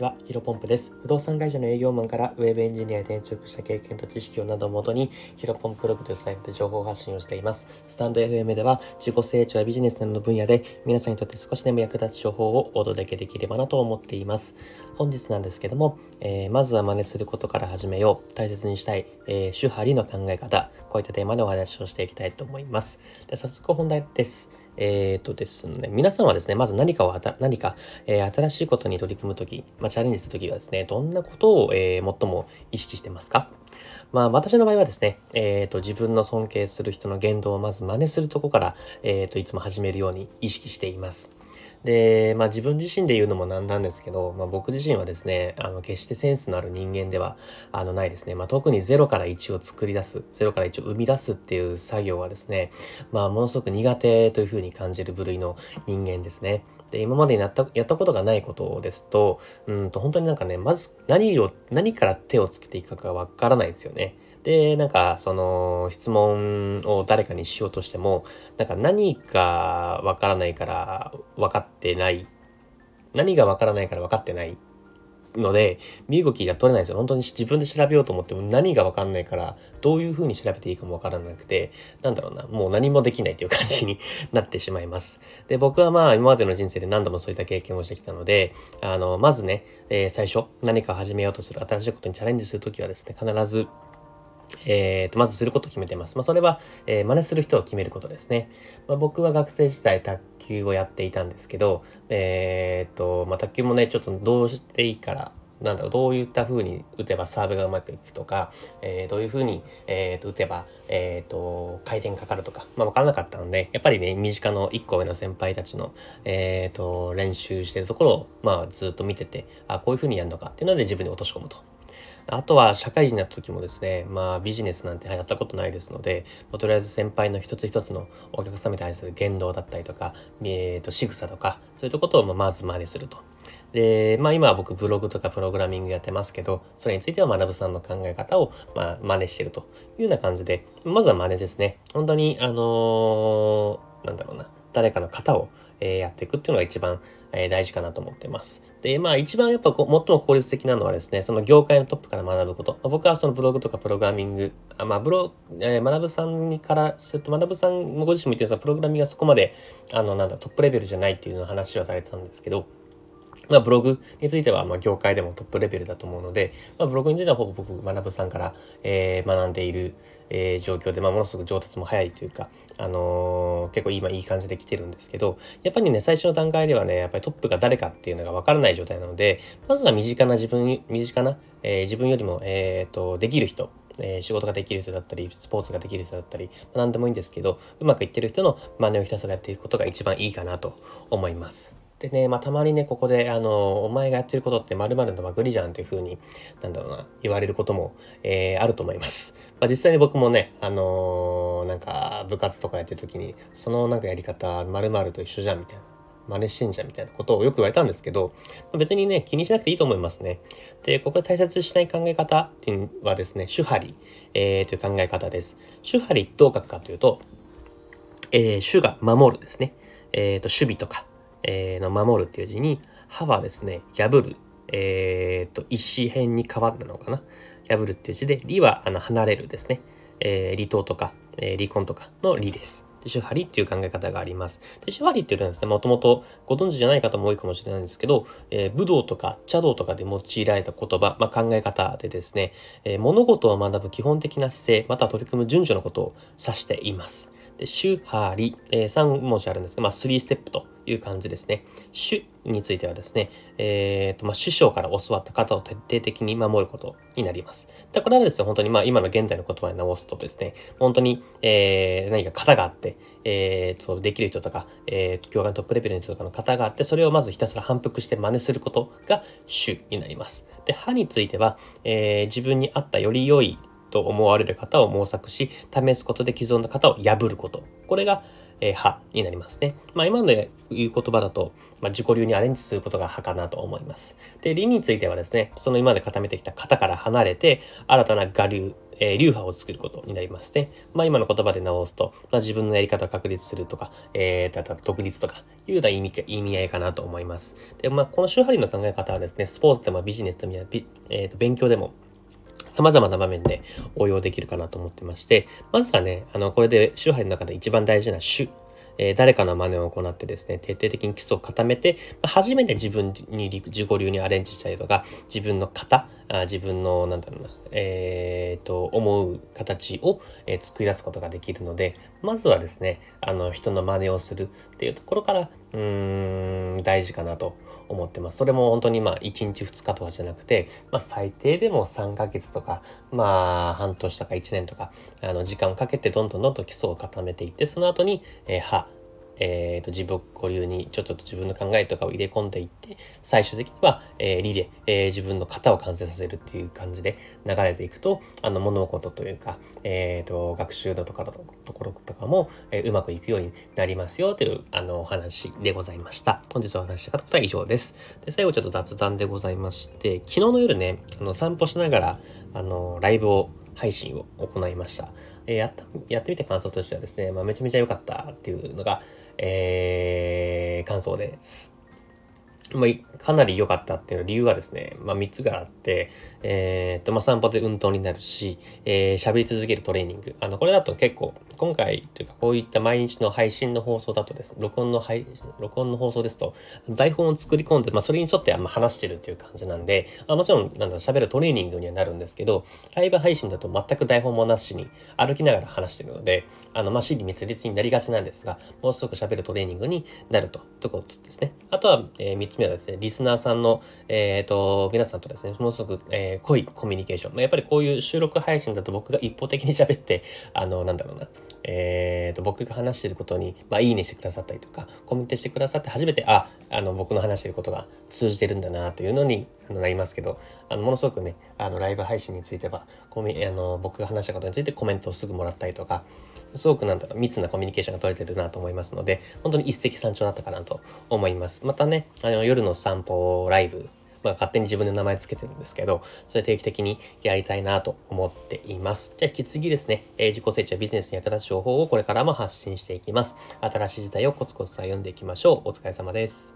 ちは、ヒロポンプです。不動産会社の営業マンからウェブエンジニアへ転職した経験と知識をなどをもとに、ヒロポンプログというサイトで情報発信をしています。スタンド FM では、自己成長やビジネスなどの分野で、皆さんにとって少しでも役立つ情報をお届けできればなと思っています。本日なんですけども、えー、まずは真似することから始めよう。大切にしたい、えー、主張りの考え方。こういったテーマでお話をしていきたいと思います。で早速本題です。えっ、ー、とですね、皆さんはですね、まず何かを何か、えー、新しいことに取り組むとき、まあ、チャレンジするときはですね、どんなことを、えー、最も意識してますか？まあ、私の場合はですね、えっ、と、自分の尊敬する人の言動をまず真似するとこから、えっ、と、いつも始めるように意識しています。で、まあ自分自身で言うのもなんなんですけど、まあ僕自身はですね、あの決してセンスのある人間ではあのないですね。まあ特に0から1を作り出す、0から1を生み出すっていう作業はですね、まあものすごく苦手というふうに感じる部類の人間ですね。で、今までにやった、やったことがないことですと、うんと本当になんかね、まず何を、何から手をつけていくかがわからないですよね。で、なんか、その、質問を誰かにしようとしても、なんか何かわからないから分かってない。何がわからないから分かってないので、身動きが取れないんですよ。本当に自分で調べようと思っても何がわかんないから、どういう風に調べていいかもわからなくて、なんだろうな、もう何もできないっていう感じに なってしまいます。で、僕はまあ今までの人生で何度もそういった経験をしてきたので、あの、まずね、えー、最初何かを始めようとする、新しいことにチャレンジするときはですね、必ずえー、と、まずすることを決めてます。まあ、それは、えー、真似する人を決めることですね。まあ、僕は学生時代卓球をやっていたんですけど、えー、と、まあ、卓球もね、ちょっとどうしていいから、なんだろう、どういった風に打てばサーブがうまくいくとか、えー、どういう風に、えー、と打てば、えー、と、回転かかるとか、まあ、わからなかったので、やっぱりね、身近の一個上の先輩たちの、えー、と、練習してるところを、まあ、ずっと見てて、あ、こういう風にやるのかっていうので自分に落とし込むと。あとは社会人になった時もですね、まあビジネスなんてやったことないですので、ま、とりあえず先輩の一つ一つのお客様に対する言動だったりとか、えー、と仕草とか、そういったことをまず真似すると。で、まあ今は僕ブログとかプログラミングやってますけど、それについては学さんの考え方を、まあ、真似してるというような感じで、まずは真似ですね。本当に、あのー、なんだろうな、誰かの型を、えー、やっていくっていうのが一番、え、大事かなと思ってます。で、まあ一番やっぱ最も効率的なのはですね、その業界のトップから学ぶこと。僕はそのブログとかプログラミング、あまあブロ、えー、学さんからすると、学ぶさんもご自身も言ってるんですが、プログラミングがそこまで、あの、なんだ、トップレベルじゃないっていうの話はされてたんですけど、まあ、ブログについては、ま、業界でもトップレベルだと思うので、まあ、ブログについてはほぼ僕、学さんから、えー、学んでいる、えー、状況で、まあ、ものすごく上達も早いというか、あのー、結構今いい感じで来てるんですけど、やっぱりね、最初の段階ではね、やっぱりトップが誰かっていうのがわからない状態なので、まずは身近な自分、身近な、え、自分よりも、えっ、と、できる人、え、仕事ができる人だったり、スポーツができる人だったり、何でもいいんですけど、うまくいってる人の真似をひたすらやっていくことが一番いいかなと思います。でね、まあ、たまにね、ここで、あの、お前がやってることって〇〇のまぐりじゃんっていう風に、なんだろうな、言われることも、えー、あると思います。まあ、実際に僕もね、あのー、なんか、部活とかやってる時に、そのなんかやり方、〇〇と一緒じゃんみたいな。真似してんじゃんみたいなことをよく言われたんですけど、別にね、気にしなくていいと思いますね。で、ここで大切にしたい考え方っていうのはですね、主張り、えー、という考え方です。主張りどう書くかというと、えー、主が守るですね。えっ、ー、と、守備とか、えー、の守るっていう字に、歯はですね、破る、えー、と、一辺に変わるのかな。破るっていう字で、離はあの離れるですね。えー、離党とか、えー、離婚とかの離です。で、手張りっていう考え方があります。で、手張りっていうのはですね、もともとご存知じゃない方も多いかもしれないんですけど、えー、武道とか茶道とかで用いられた言葉、まあ、考え方でですね、えー、物事を学ぶ基本的な姿勢、また取り組む順序のことを指しています。で、手張り、えー、3文字あるんですが、まあ、3ステップという感じですね。主についてはですね、えっ、ー、と、まあ、師匠から教わった方を徹底的に守ることになります。で、これはですね、本当にまあ、今の現代の言葉に直すとですね、本当に、えー、何か型があって、えー、と、できる人とか、えー、業界のトップレベルの人とかの型があって、それをまずひたすら反復して真似することが主になります。で、歯については、えー、自分に合ったより良いと思われる方を模索し、試すことで既存の型を破ること。これが、えー、派になりますね。まあ今の言う言葉だと、まあ、自己流にアレンジすることが派かなと思います。で、理についてはですね、その今まで固めてきた型から離れて、新たな我流、え、流派を作ることになりますね。まあ今の言葉で直すと、まあ自分のやり方を確立するとか、えー、だ独立とかいうような意味意味合いかなと思います。で、まあこの周波輪の考え方はですね、スポーツでもビジネスでも、えー、と勉強でも様々な場面で応用できるかなと思ってまして、まずはね、あの、これで周波の中で一番大事な主え、誰かの真似を行ってですね、徹底的に基礎を固めて、ま、初めて自分に、自己流にアレンジしたりとか、自分の型、あ自分の、なんだろうな、えー、と、思う形を、え、作り出すことができるので、まずはですね、あの、人の真似をするっていうところから、うーん、大事かなと思ってます。それも本当にまあ1日2日とかじゃなくて、まあ最低でも3ヶ月とか、まあ半年とか1年とか、あの時間をかけてどんどんどんどん基礎を固めていって、その後に、えー、歯、えーと、自分ご流にちょっと自分の考えとかを入れ込んでいって最終的には、えー、理で、えー、自分の型を完成させるっていう感じで流れていくとあの物事というか、えーと、学習のところところとかも、えー、うまくいくようになりますよというあのお話でございました。本日お話したことは以上です。で最後ちょっと雑談でございまして昨日の夜ねあの散歩しながらあのライブを配信を行いました。えー、やったやってみた感想としてはですね、まあ、めちゃめちゃ良かったっていうのが、えー、感想です。まあ、かなり良かったっていう理由はですね、まあ、3つがあって、えー、っと、まあ、散歩で運動になるし、えー、喋り続けるトレーニング。あの、これだと結構、今回というか、こういった毎日の配信の放送だとですね、録音の配、録音の放送ですと、台本を作り込んで、まあ、それに沿ってあ話してるっていう感じなんで、あもちろん、なんだ、喋るトレーニングにはなるんですけど、ライブ配信だと全く台本もなしに歩きながら話してるので、あの、まあ、心理滅裂になりがちなんですが、もうすぐ喋るトレーニングになると、ということですね。あとは、えー、3つ目はですね、リスナーさんの、えっ、ー、と、皆さんとですね、もうすぐ、えー、濃いコミュニケーション。まあ、やっぱりこういう収録配信だと僕が一方的に喋って、あの、なんだろうな、えー、と、僕が話してることに、まあ、いいねしてくださったりとか、コメントしてくださって初めて、あ、あの、僕の話してることが通じてるんだなというのにあのなりますけど、あの、ものすごくね、あの、ライブ配信については、コミあの、僕が話したことについてコメントをすぐもらったりとか、すごくなんだろう、密なコミュニケーションが取れてるなと思いますので、本当に一石三鳥だったかなと思います。またね、あの、夜の散歩ライブまあ、勝手に自分で名前つけてるんですけど、それ定期的にやりたいなと思っています。じゃあ引き継ぎですね、えー、自己成長ビジネスに役立つ情報をこれからも発信していきます。新しい時代をコツコツと歩んでいきましょう。お疲れ様です。